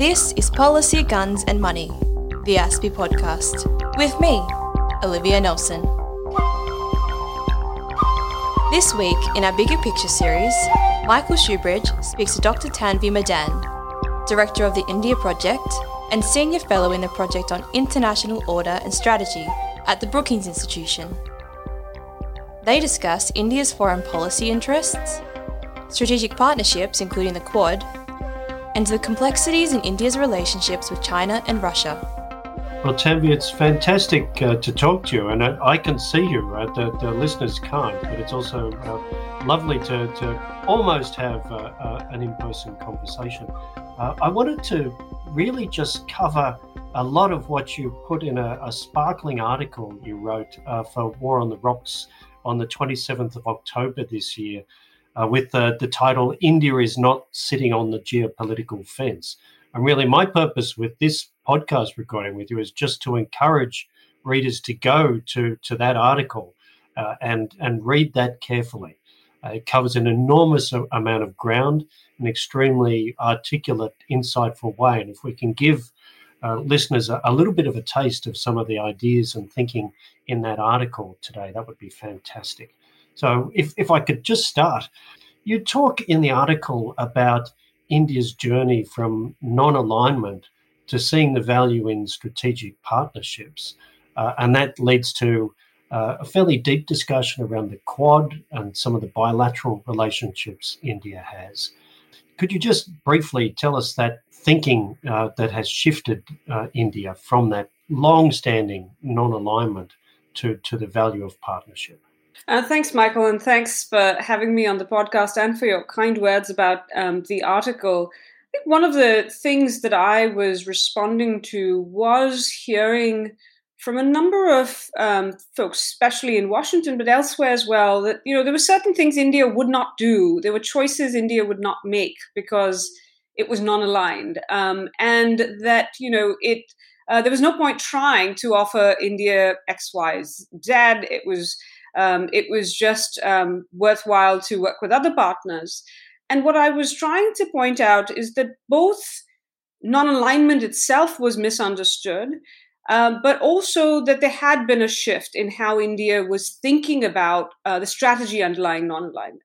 This is Policy, Guns and Money, the ASPI podcast, with me, Olivia Nelson. This week, in our Bigger Picture series, Michael Shoebridge speaks to Dr. Tanvi Madan, Director of the India Project and Senior Fellow in the Project on International Order and Strategy at the Brookings Institution. They discuss India's foreign policy interests, strategic partnerships, including the Quad, and the complexities in India's relationships with China and Russia. Well, Tanvi, it's fantastic uh, to talk to you, and I, I can see you, right? The, the, listeners can't, but it's also uh, lovely to, to almost have uh, uh an in person conversation. Uh, I wanted to really just cover a lot of what you put in a, a sparkling article you wrote uh, for War on the Rocks on the 27th of October this year uh, with the, the title India is Not Sitting on the Geopolitical Fence. And really, my purpose with this podcast recording with you is just to encourage readers to go to, to that article uh, and, and read that carefully. Uh, it covers an enormous amount of ground, an extremely articulate, insightful way. And if we can give uh, listeners a, a, little bit of a taste of some of the ideas and thinking in that article today, that would be fantastic. So, if, if I could just start, you talk in the article about India's journey from non alignment to seeing the value in strategic partnerships. Uh, and that leads to uh, a fairly deep discussion around the Quad and some of the bilateral relationships India has. Could you just briefly tell us that thinking uh, that has shifted uh, India from that long standing non alignment to, to the value of partnership? Uh, thanks, Michael, and thanks for having me on the podcast and for your kind words about um, the article. I think one of the things that I was responding to was hearing from a number of um, folks, especially in Washington, but elsewhere as well, that you know there were certain things India would not do. There were choices India would not make because it was non-aligned, um, and that you know it. Uh, there was no point trying to offer India X, Y, Z. It was um, it was just um, worthwhile to work with other partners. And what I was trying to point out is that both non alignment itself was misunderstood, um, but also that there had been a shift in how India was thinking about uh, the strategy underlying non alignment.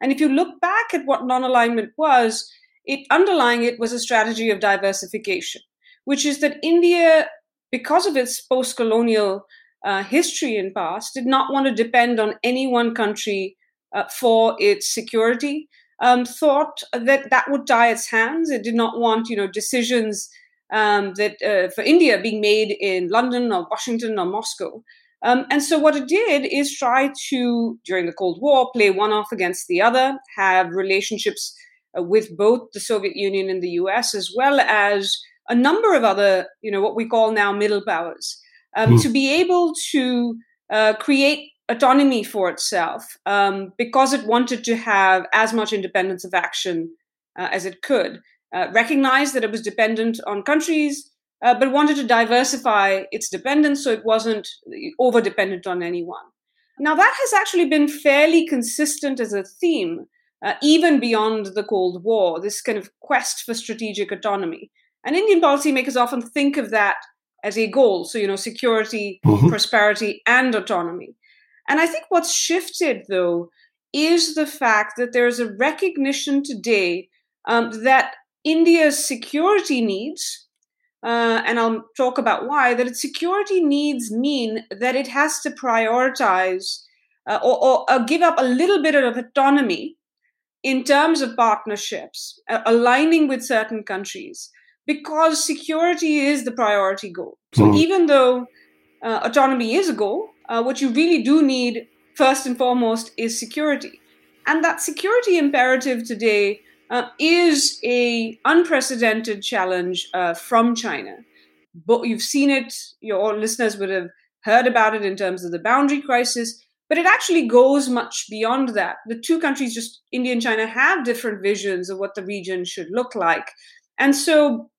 And if you look back at what non alignment was, it underlying it was a strategy of diversification, which is that India, because of its post colonial uh, history in past did not want to depend on any one country uh, for its security. Um, thought that that would tie its hands. It did not want, you know, decisions um, that uh, for India being made in London or Washington or Moscow. Um, and so what it did is try to, during the Cold War, play one off against the other, have relationships uh, with both the Soviet Union and the U.S. as well as a number of other, you know, what we call now middle powers um, mm. to be able to uh, create autonomy for itself um, because it wanted to have as much independence of action uh, as it could. Uh, recognized that it was dependent on countries, uh, but wanted to diversify its dependence so it wasn't over dependent on anyone. Now, that has actually been fairly consistent as a theme, uh, even beyond the Cold War, this kind of quest for strategic autonomy. And Indian policymakers often think of that as a goal. So, you know, security, mm-hmm. prosperity, and autonomy. And I think what's shifted, though, is the fact that there's a recognition today um, that India's security needs, uh, and I'll talk about why, that its security needs mean that it has to prioritize uh, or, or, or, give up a little bit of autonomy in terms of partnerships, uh, aligning with certain countries because security is the priority goal. So mm. even though uh, autonomy is a goal, uh, what you really do need first and foremost is security, and that security imperative today uh, is a unprecedented challenge uh, from China. But you've seen it; your listeners would have heard about it in terms of the boundary crisis. But it actually goes much beyond that. The two countries, just India and China, have different visions of what the region should look like. And so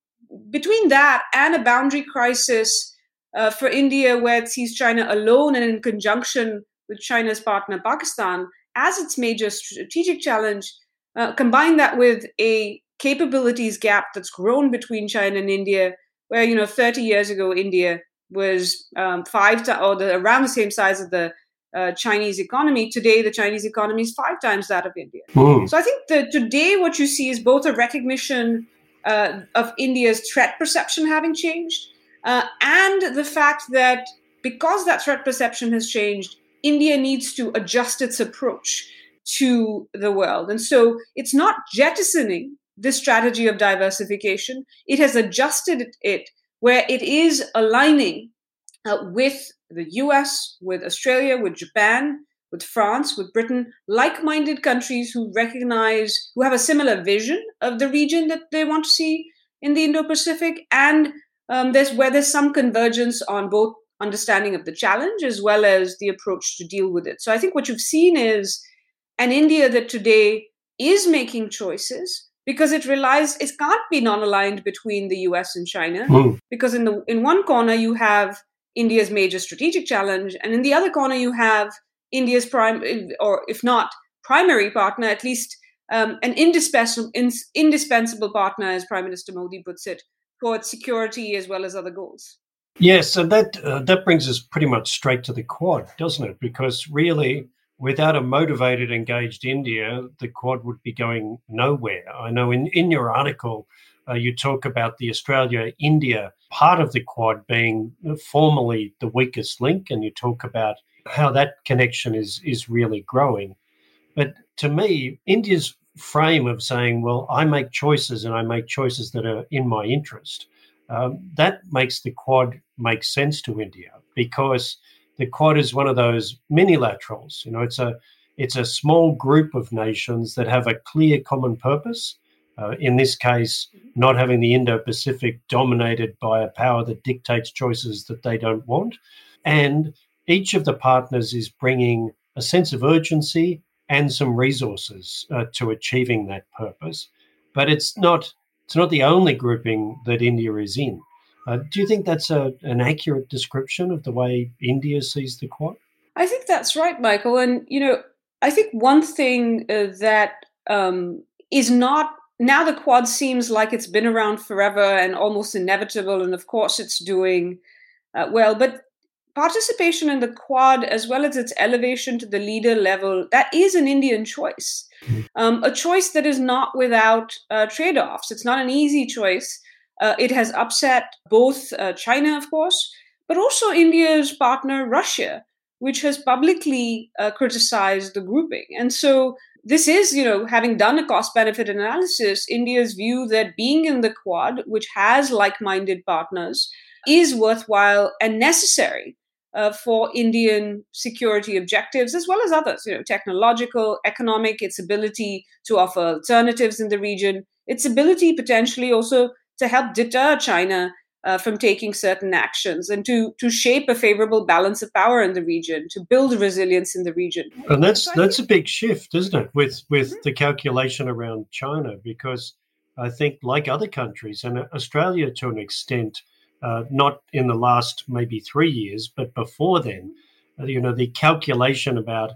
between that and a boundary crisis uh, for India, where it sees China alone and in conjunction with China's partner Pakistan as its major strategic challenge, uh, combine that with a capabilities gap that's grown between China and India, where you know 30 years ago India was um, five to, or the, around the same size of the uh, Chinese economy. Today, the Chinese economy is five times that of India. Mm. So I think that today what you see is both a recognition uh, of India's threat perception having changed, uh, and the fact that because that threat perception has changed, India needs to adjust its approach to the world. And so it's not jettisoning this strategy of diversification, it has adjusted it where it is aligning uh, with the US, with Australia, with Japan, with France, with Britain, like minded countries who recognize, who have a similar vision of the region that they want to see in the Indo Pacific. And um, there's where there's some convergence on both understanding of the challenge as well as the approach to deal with it. So I think what you've seen is an India that today is making choices because it relies it can't be non-aligned between the US and China mm. because in the in one corner you have India's major strategic challenge and in the other corner you have India's prime or if not primary partner at least um, an indispensable indispensable partner as Prime Minister Modi puts it for its security as well as other goals. Yes, and that uh, that brings us pretty much straight to the Quad, doesn't it? Because really, without a motivated, engaged India, the Quad would be going nowhere. I know in, in your article, uh, you talk about the Australia India part of the Quad being formally the weakest link, and you talk about how that connection is, is really growing. But to me, India's frame of saying, well, I make choices and I make choices that are in my interest, um, that makes the Quad make sense to India because the Quad is one of those minilaterals. You know, it's a it's a small group of nations that have a clear common purpose. Uh, in this case, not having the Indo Pacific dominated by a power that dictates choices that they don't want. And each of the partners is bringing a sense of urgency and some resources uh, to achieving that purpose. But it's not, it's not the only grouping that India is in. Uh, do you think that's a, an accurate description of the way India sees the Quad? I think that's right, Michael. And, you know, I think one thing uh, that um, is not now the Quad seems like it's been around forever and almost inevitable. And of course, it's doing uh, well. But participation in the Quad, as well as its elevation to the leader level, that is an Indian choice. Um, a choice that is not without uh, trade offs. It's not an easy choice. Uh, it has upset both uh, China, of course, but also India's partner, Russia, which has publicly uh, criticized the grouping. And so this is, you know, having done a cost benefit analysis, India's view that being in the Quad, which has like minded partners, is worthwhile and necessary uh, for Indian security objectives, as well as others, you know, technological, economic, its ability to offer alternatives in the region, its ability potentially also to help deter China uh, from taking certain actions and to to shape a favorable balance of power in the region, to build resilience in the region. And that's that's a big shift, isn't it, with with mm-hmm. the calculation around China? Because I think, like other countries, and Australia to an extent, uh, not in the last maybe three years, but before then, uh, you know, the calculation about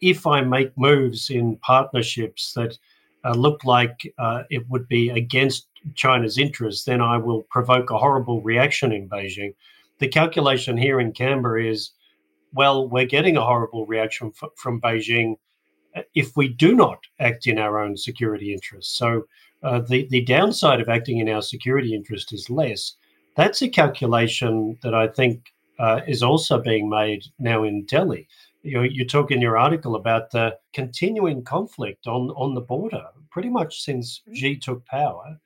if I make moves in partnerships that uh, look like uh, it would be against China's interests, then I will provoke a horrible reaction in Beijing. The calculation here in Canberra is well, we're getting a horrible reaction f- from Beijing uh, if we do not act in our own security interests. So uh, the, the downside of acting in our security interest is less. That's a calculation that I think uh, is also being made now in Delhi. You, you talk in your article about the continuing conflict on, on the border, pretty much since mm-hmm. Xi took power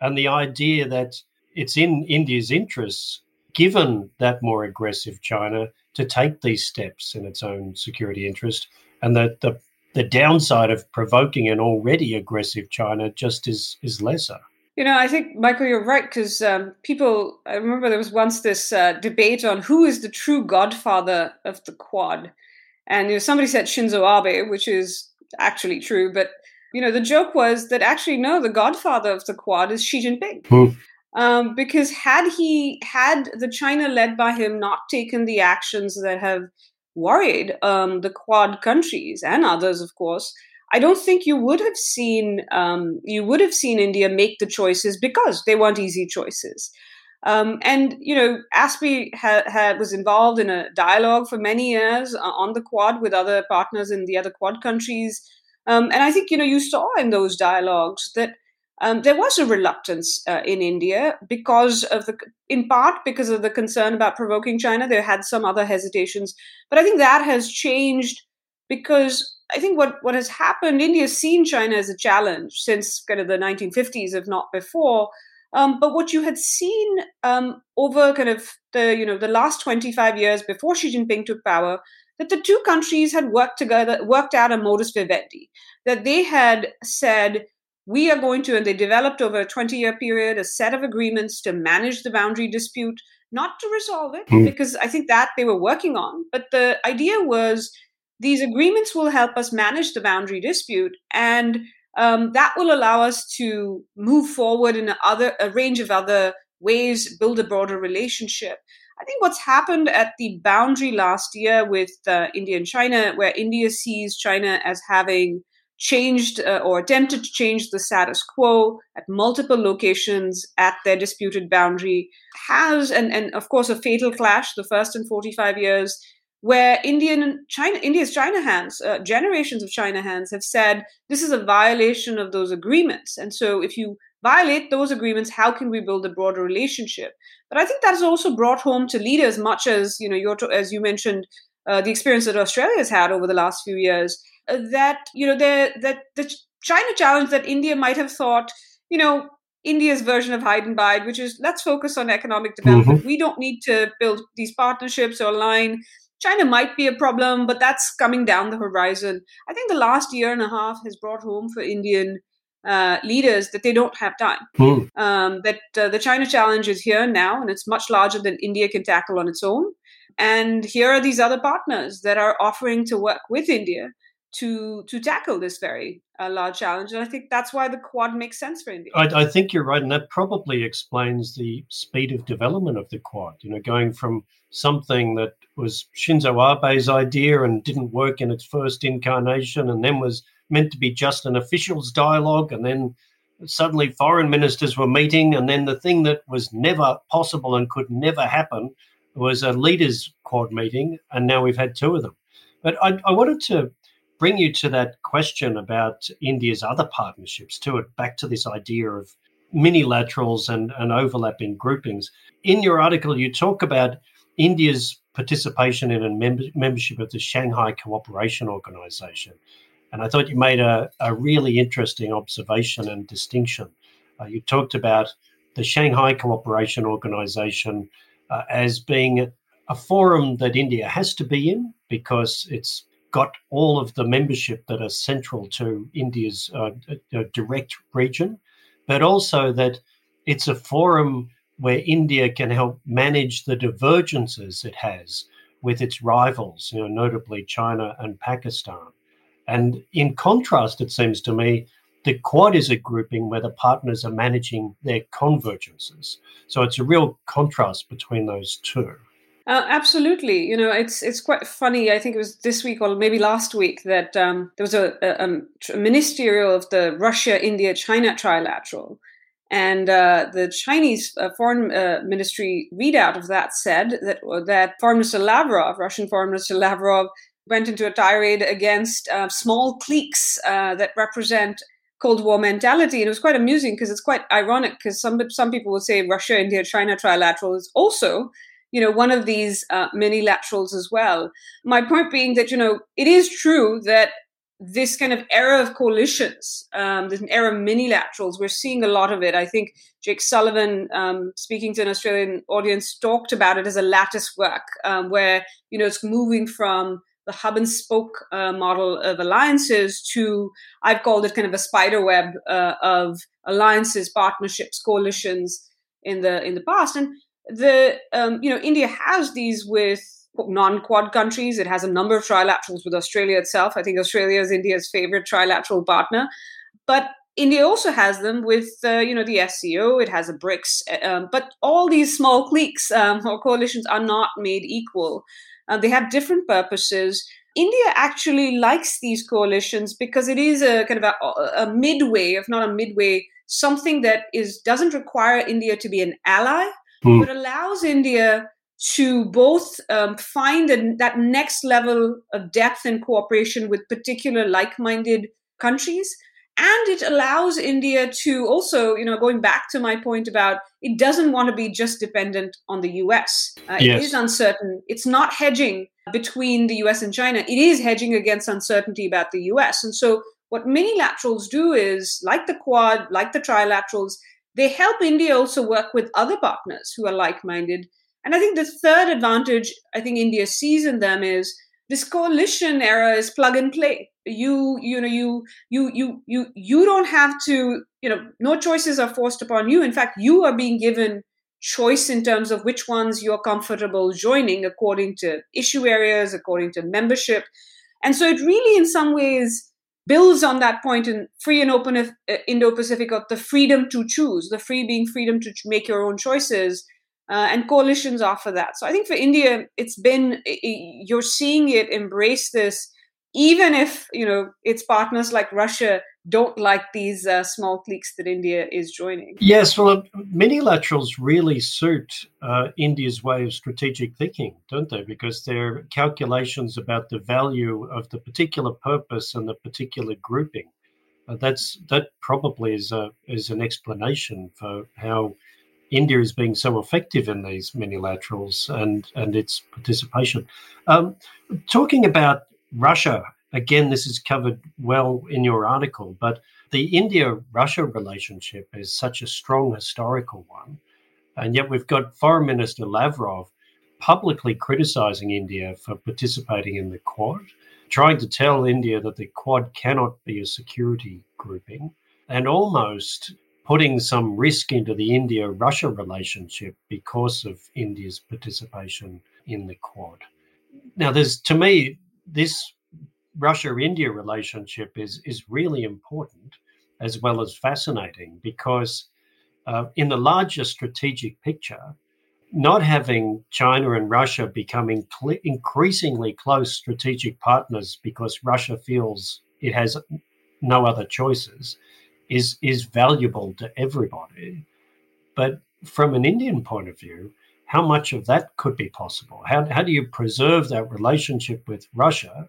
and the idea that it's in India's interests, given that more aggressive China, to take these steps in its own security interest, and that the the downside of provoking an already aggressive China just is is lesser. You know, I think Michael, you're right because um, people. I remember there was once this uh, debate on who is the true godfather of the Quad, and you know somebody said Shinzo Abe, which is actually true, but you know, the joke was that actually, no, the godfather of the Quad is Xi Jinping. Hmm. Um, because had he had the China led by him not taken the actions that have worried um, the Quad countries and others, of course, I don't think you would have seen um, you would have seen India make the choices because they weren't easy choices. Um, and you know, ASPI ha- ha- was involved in a dialogue for many years uh, on the Quad with other partners in the other Quad countries, um, and I think you know you saw in those dialogues that um, there was a reluctance uh, in India because of the, in part because of the concern about provoking China. There had some other hesitations, but I think that has changed because I think what what has happened, India's seen China as a challenge since kind of the 1950s, if not before. Um, but what you had seen um, over kind of the you know the last 25 years before Xi Jinping took power, that the two countries had worked together, worked out a modus vivendi, that they had said we are going to, and they developed over a 20 year period a set of agreements to manage the boundary dispute, not to resolve it, mm. because I think that they were working on. But the idea was these agreements will help us manage the boundary dispute, and um, that will allow us to move forward in a, other, a range of other ways, build a broader relationship. I think what's happened at the boundary last year with uh, India and China, where India sees China as having changed uh, or attempted to change the status quo at multiple locations at their disputed boundary has and, and of course a fatal clash the first in 45 years where indian china india's china hands uh, generations of china hands have said this is a violation of those agreements and so if you violate those agreements how can we build a broader relationship but i think that's also brought home to leaders much as you know your as you mentioned uh, the experience that australia has had over the last few years that you know the that the China challenge that India might have thought, you know, India's version of hide and bide, which is let's focus on economic development. Mm-hmm. We don't need to build these partnerships or align. China might be a problem, but that's coming down the horizon. I think the last year and a half has brought home for Indian uh, leaders that they don't have time. Mm. Um, that uh, the China challenge is here now, and it's much larger than India can tackle on its own. And here are these other partners that are offering to work with India to to tackle this very uh, large challenge. And I think that's why the Quad makes sense for India. I, I, think you're right, and that probably explains the speed of development of the Quad. You know, going from something that was Shinzo Abe's idea and didn't work in its first incarnation, and then was meant to be just an officials dialogue, and then suddenly foreign ministers were meeting, and then the thing that was never possible and could never happen was a leaders quad meeting, and now we've had two of them. But I, I wanted to bring you to that question about India's other partnerships to it, back to this idea of minilaterals and, and overlapping groupings. In your article, you talk about India's participation in a mem- membership of the Shanghai Cooperation Organization. And I thought you made a, a really interesting observation and distinction. Uh, you talked about the Shanghai Cooperation Organization uh, as being a forum that India has to be in because it's got all of the membership that are central to India's uh, uh, direct region, but also that it's a forum where India can help manage the divergences it has with its rivals, you know, notably China and Pakistan. And in contrast, it seems to me, the Quad is a grouping where the partners are managing their convergences. So it's a real contrast between those two. Uh, absolutely. You know, it's it's quite funny. I think it was this week or maybe last week that um, there was a, a, a, ministerial of the Russia, India, China trilateral, and uh, the Chinese uh, foreign uh, ministry readout of that said that that Foreign Minister Lavrov, Russian Foreign Minister Lavrov, went into a tirade against uh, small cliques uh, that represent Cold War mentality. And it was quite amusing because it's quite ironic because some some people will say Russia, India, China trilateral is also you know one of these uh, mini laterals as well. My point being that you know it is true that this kind of era of coalitions um, this era of mini laterals we're seeing a lot of it. I think jake sullivan um, speaking to an australian audience talked about it as a lattice work um, where you know it's moving from the hub and spoke uh, model of alliances to i've called it kind of a spider web uh, of alliances partnerships coalitions in the in the past. And the um, you know India has these with non-quad countries. It has a number of trilaterals with Australia itself. I think Australia is India's favorite trilateral partner, but India also has them with uh, you know the SCO. It has a BRICS, uh, um, but all these small cliques um, or coalitions are not made equal. Uh, they have different purposes. India actually likes these coalitions because it is a kind of a, a midway, if not a midway, something that is doesn't require India to be an ally, mm. but allows India to both um, find a, that next level of depth and cooperation with particular like-minded countries and it allows india to also you know going back to my point about it doesn't want to be just dependent on the us uh, yes. it is uncertain it's not hedging between the us and china it is hedging against uncertainty about the us and so what minilaterals do is like the quad like the trilaterals they help india also work with other partners who are like-minded. And i think the third advantage i think india sees in them is this coalition era is plug and play. You you know you you you you you don't have to you know no choices are forced upon you. In fact you are being given choice in terms of which ones you're comfortable joining according to issue areas according to membership. And so it really in some ways builds on that point in free and open uh, indo-pacific of the freedom to choose the free being freedom to make your own choices uh, and coalitions offer that. So I think for India, it's been you're seeing it embrace this, even if you know its partners like Russia don't like these uh, small cliques that India is joining. Yes, well, minilaterals really suit uh, India's way of strategic thinking, don't they? Because they're calculations about the value of the particular purpose and the particular grouping. Uh, that's that probably is a is an explanation for how India is being so effective in these minilaterals and, and its participation. Um, talking about Russia, again, this is covered well in your article, but the India Russia relationship is such a strong historical one. And yet we've got Foreign Minister Lavrov publicly criticizing India for participating in the Quad, trying to tell India that the Quad cannot be a security grouping, and almost putting some risk into the India Russia relationship because of India's participation in the Quad. Now, there's to me, this Russia India relationship is, is really important as well as fascinating because, uh, in the larger strategic picture, not having China and Russia becoming cl- increasingly close strategic partners because Russia feels it has no other choices is is valuable to everybody. But from an Indian point of view, how much of that could be possible? How, how do you preserve that relationship with Russia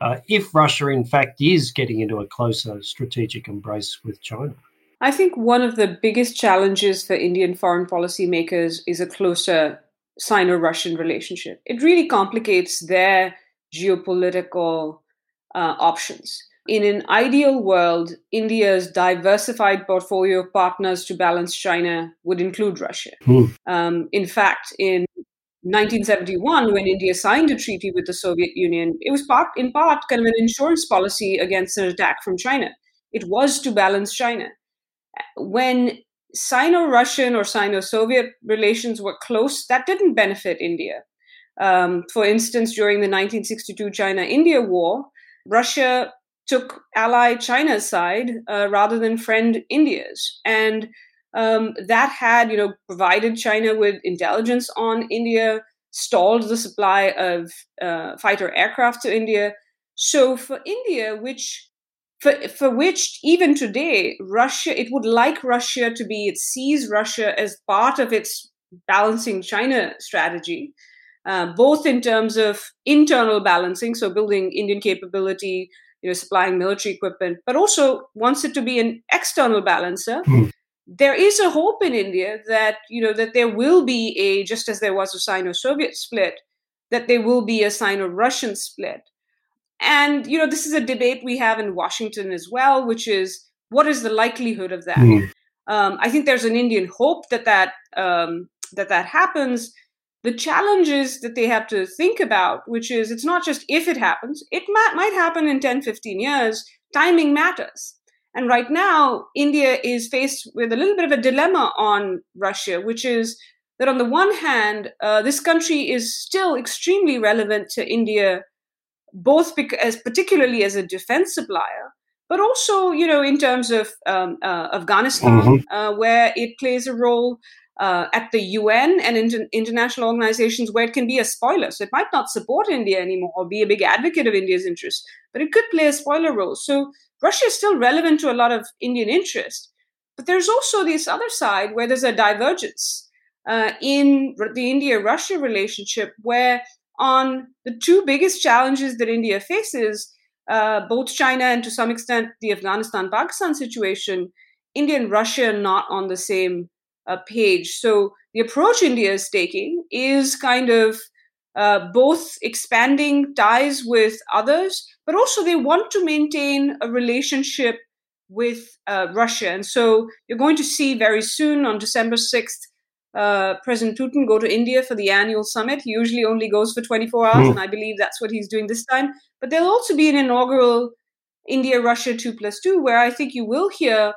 uh, if Russia, in fact, is getting into a closer strategic embrace with China? I think one of the biggest challenges for Indian foreign policy makers is a closer Sino Russian relationship. It really complicates their geopolitical uh, options in an ideal world, India's diversified portfolio of partners to balance China would include Russia. Hmm. Um, in fact, in 1971, when India signed a treaty with the Soviet Union, it was part, in part kind of an insurance policy against an attack from China. It was to balance China. When Sino Russian or Sino Soviet relations were close, that didn't benefit India. Um, for instance, during the 1962 China India War, Russia took ally China's side uh, rather than friend India's. And um, that had, you know, provided China with intelligence on India, stalled the supply of uh, fighter aircraft to India. So for India, which for, for which even today Russia, it would like Russia to be, it sees Russia as part of its balancing China strategy. Uh, both in terms of internal balancing, so building Indian capability, you know, supplying military equipment, but also wants it to be an external balancer. Mm. There is a hope in India that you know that there will be a just as there was a Sino-Soviet split, that there will be a Sino-Russian split. And you know, this is a debate we have in Washington as well, which is what is the likelihood of that? Mm. Um, I think there's an Indian hope that that um, that that happens the challenges that they have to think about, which is it's not just if it happens, it might, might happen in 10, 15 years. Timing matters. And right now, India is faced with a little bit of a dilemma on Russia, which is that on the one hand, uh, this country is still extremely relevant to India, both because, particularly as a defense supplier, but also, you know, in terms of um, uh, Afghanistan, mm-hmm. uh, where it plays a role, uh, at the UN and inter- international organizations where it can be a spoiler. So it might not support India anymore or be a big advocate of India's interests, but it could play a spoiler role. So Russia is still relevant to a lot of Indian interest. But there's also this other side where there's a divergence uh, in the India Russia relationship, where on the two biggest challenges that India faces, uh, both China and to some extent the Afghanistan Pakistan situation, India and Russia are not on the same uh, page. So the approach India is taking is kind of uh, both expanding ties with others, but also they want to maintain a relationship with uh, Russia. And so you're going to see very soon on December 6th. Uh, President Putin go to India for the annual summit. He usually only goes for 24 hours, mm. and I believe that's what he's doing this time. But there'll also be an inaugural India Russia 2 plus 2, where I think you will hear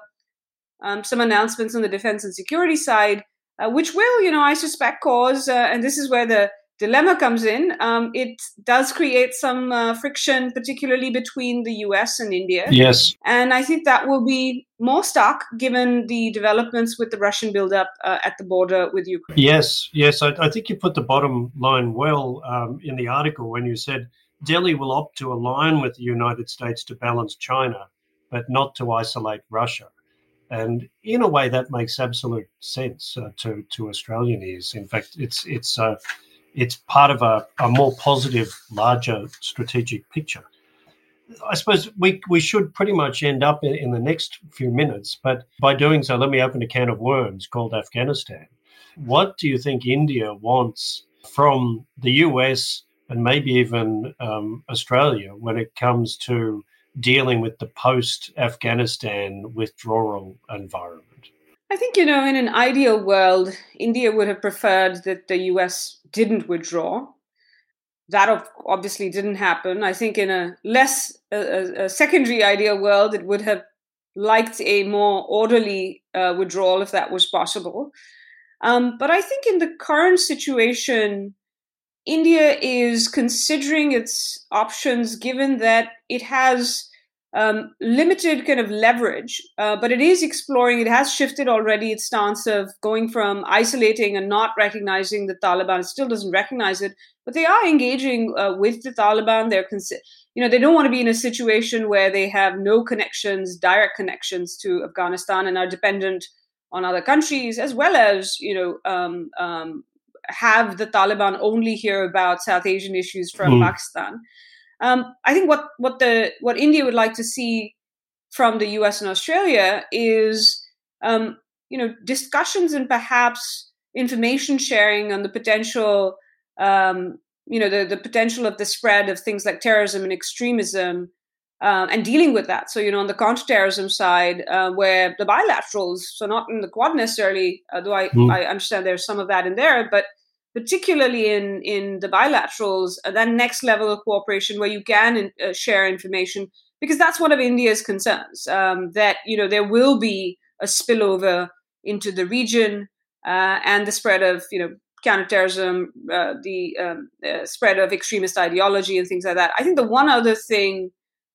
um, some announcements on the defense and security side, uh, which will, you know, I suspect cause, uh, and this is where the dilemma comes in. Um, it does create some uh, friction, particularly between the US and India. Yes. And I think that will be more stark given the developments with the Russian buildup uh, at the border with Ukraine. Yes, yes. I, I, think you put the bottom line well um, in the article when you said Delhi will opt to align with the United States to balance China, but not to isolate Russia. And in a way, that makes absolute sense uh, to to Australian ears. In fact, it's it's uh, it's part of a, a more positive, larger strategic picture. I suppose we, we should pretty much end up in, in, the next few minutes, but by doing so, let me open a can of worms called Afghanistan. What do you think India wants from the US and maybe even um, Australia when it comes to dealing with the post Afghanistan withdrawal environment? I think, you know, in an ideal world, India would have preferred that the US didn't withdraw. That obviously didn't happen. I think in a less, a, a secondary ideal world, it would have liked a more orderly uh, withdrawal if that was possible. Um, but I think in the current situation, India is considering its options given that it has um, limited kind of leverage, uh, but it is exploring. It has shifted already its stance of going from isolating and not recognizing the Taliban. It still doesn't recognize it, but they are engaging uh, with the Taliban. They're, consi- you know, they don't want to be in a situation where they have no connections, direct connections to Afghanistan, and are dependent on other countries, as well as you know, um, um, have the Taliban only hear about South Asian issues from mm. Pakistan. Um, I think what what the what India would like to see from the U.S. and Australia is um, you know discussions and perhaps information sharing on the potential um, you know the, the potential of the spread of things like terrorism and extremism uh, and dealing with that. So, you know, on the counterterrorism side, uh, where the bilaterals, so not in the Quad necessarily, though I, mm. I understand there's some of that in there, but particularly in in the bilaterals, uh, that next level of cooperation where you can uh, share information, because that's one of India's concerns um, that you know there will be a spillover into the region uh, and the spread of you know counterterrorism, uh, the um, uh, spread of extremist ideology and things like that. I think the one other thing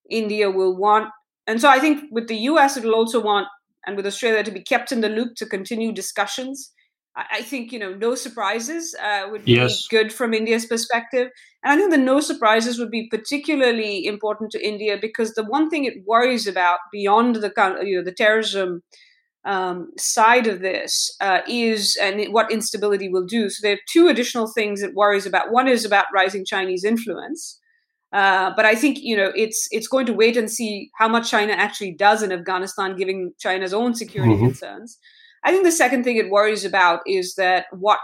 India will want, and so I think with the US, it will also want, and with Australia, to be kept in the loop to continue discussions I think you know no surprises uh, would be yes. good from India's perspective, and I think the no surprises would be particularly important to India because the one thing it worries about beyond the you know the terrorism um, side of this uh, is and what instability will do. So there are two additional things it worries about. One is about rising Chinese influence, uh, but I think you know it's it's going to wait and see how much China actually does in Afghanistan, given China's own security mm-hmm. concerns. I think the second thing it worries about is that what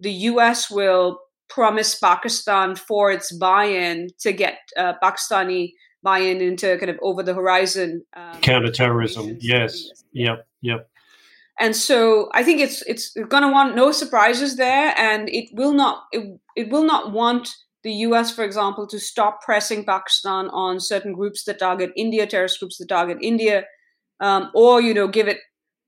the US will promise Pakistan for its buy in to get uh, Pakistani buy in into kind of over the horizon um, counterterrorism. Yes. Yep. Yep. And so I think it's it's going to want no surprises there, and it will not it, it will not want the U.S., for example, to stop pressing Pakistan on certain groups that target India, terrorist groups that target India, um, or you know give it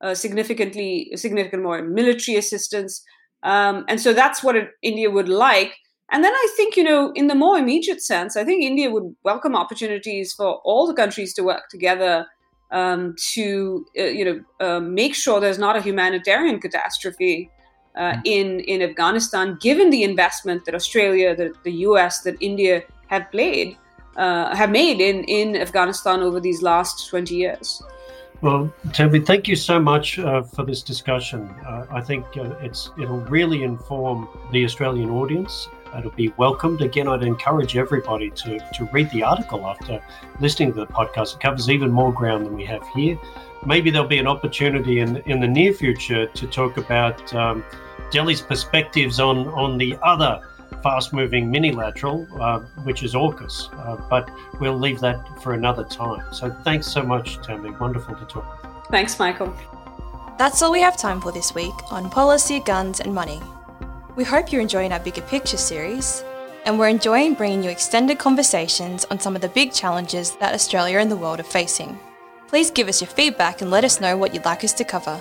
uh, significantly significant more military assistance. Um, and so that's what it, India would like. And then I think, you know, in the more immediate sense, I think India would welcome opportunities for all the countries to work together um, to uh, you know uh, make sure there's not a humanitarian catastrophe uh, mm. in in Afghanistan, given the investment that Australia, the, the U.S., that India have played uh, have made in in Afghanistan over these last 20 years. Well, Tanvi, thank you so much uh, for this discussion. Uh, I think uh, it's it'll really inform the Australian audience. It'll be welcomed. Again, I'd encourage everybody to, to read the article after listening to the podcast. It covers even more ground than we have here. Maybe there'll be an opportunity in in the near future to talk about um, Delhi's perspectives on on the other fast-moving minilateral, uh, which is AUKUS. Uh, but we'll leave that for another time. So thanks so much, Tanvi. Wonderful to talk with you. Thanks, Michael. That's all we have time for this week on policy, guns, and money. We hope you're enjoying our bigger picture series, and we're enjoying bringing you extended conversations on some of the big challenges that Australia and the world are facing. Please give us your feedback and let us know what you'd like us to cover.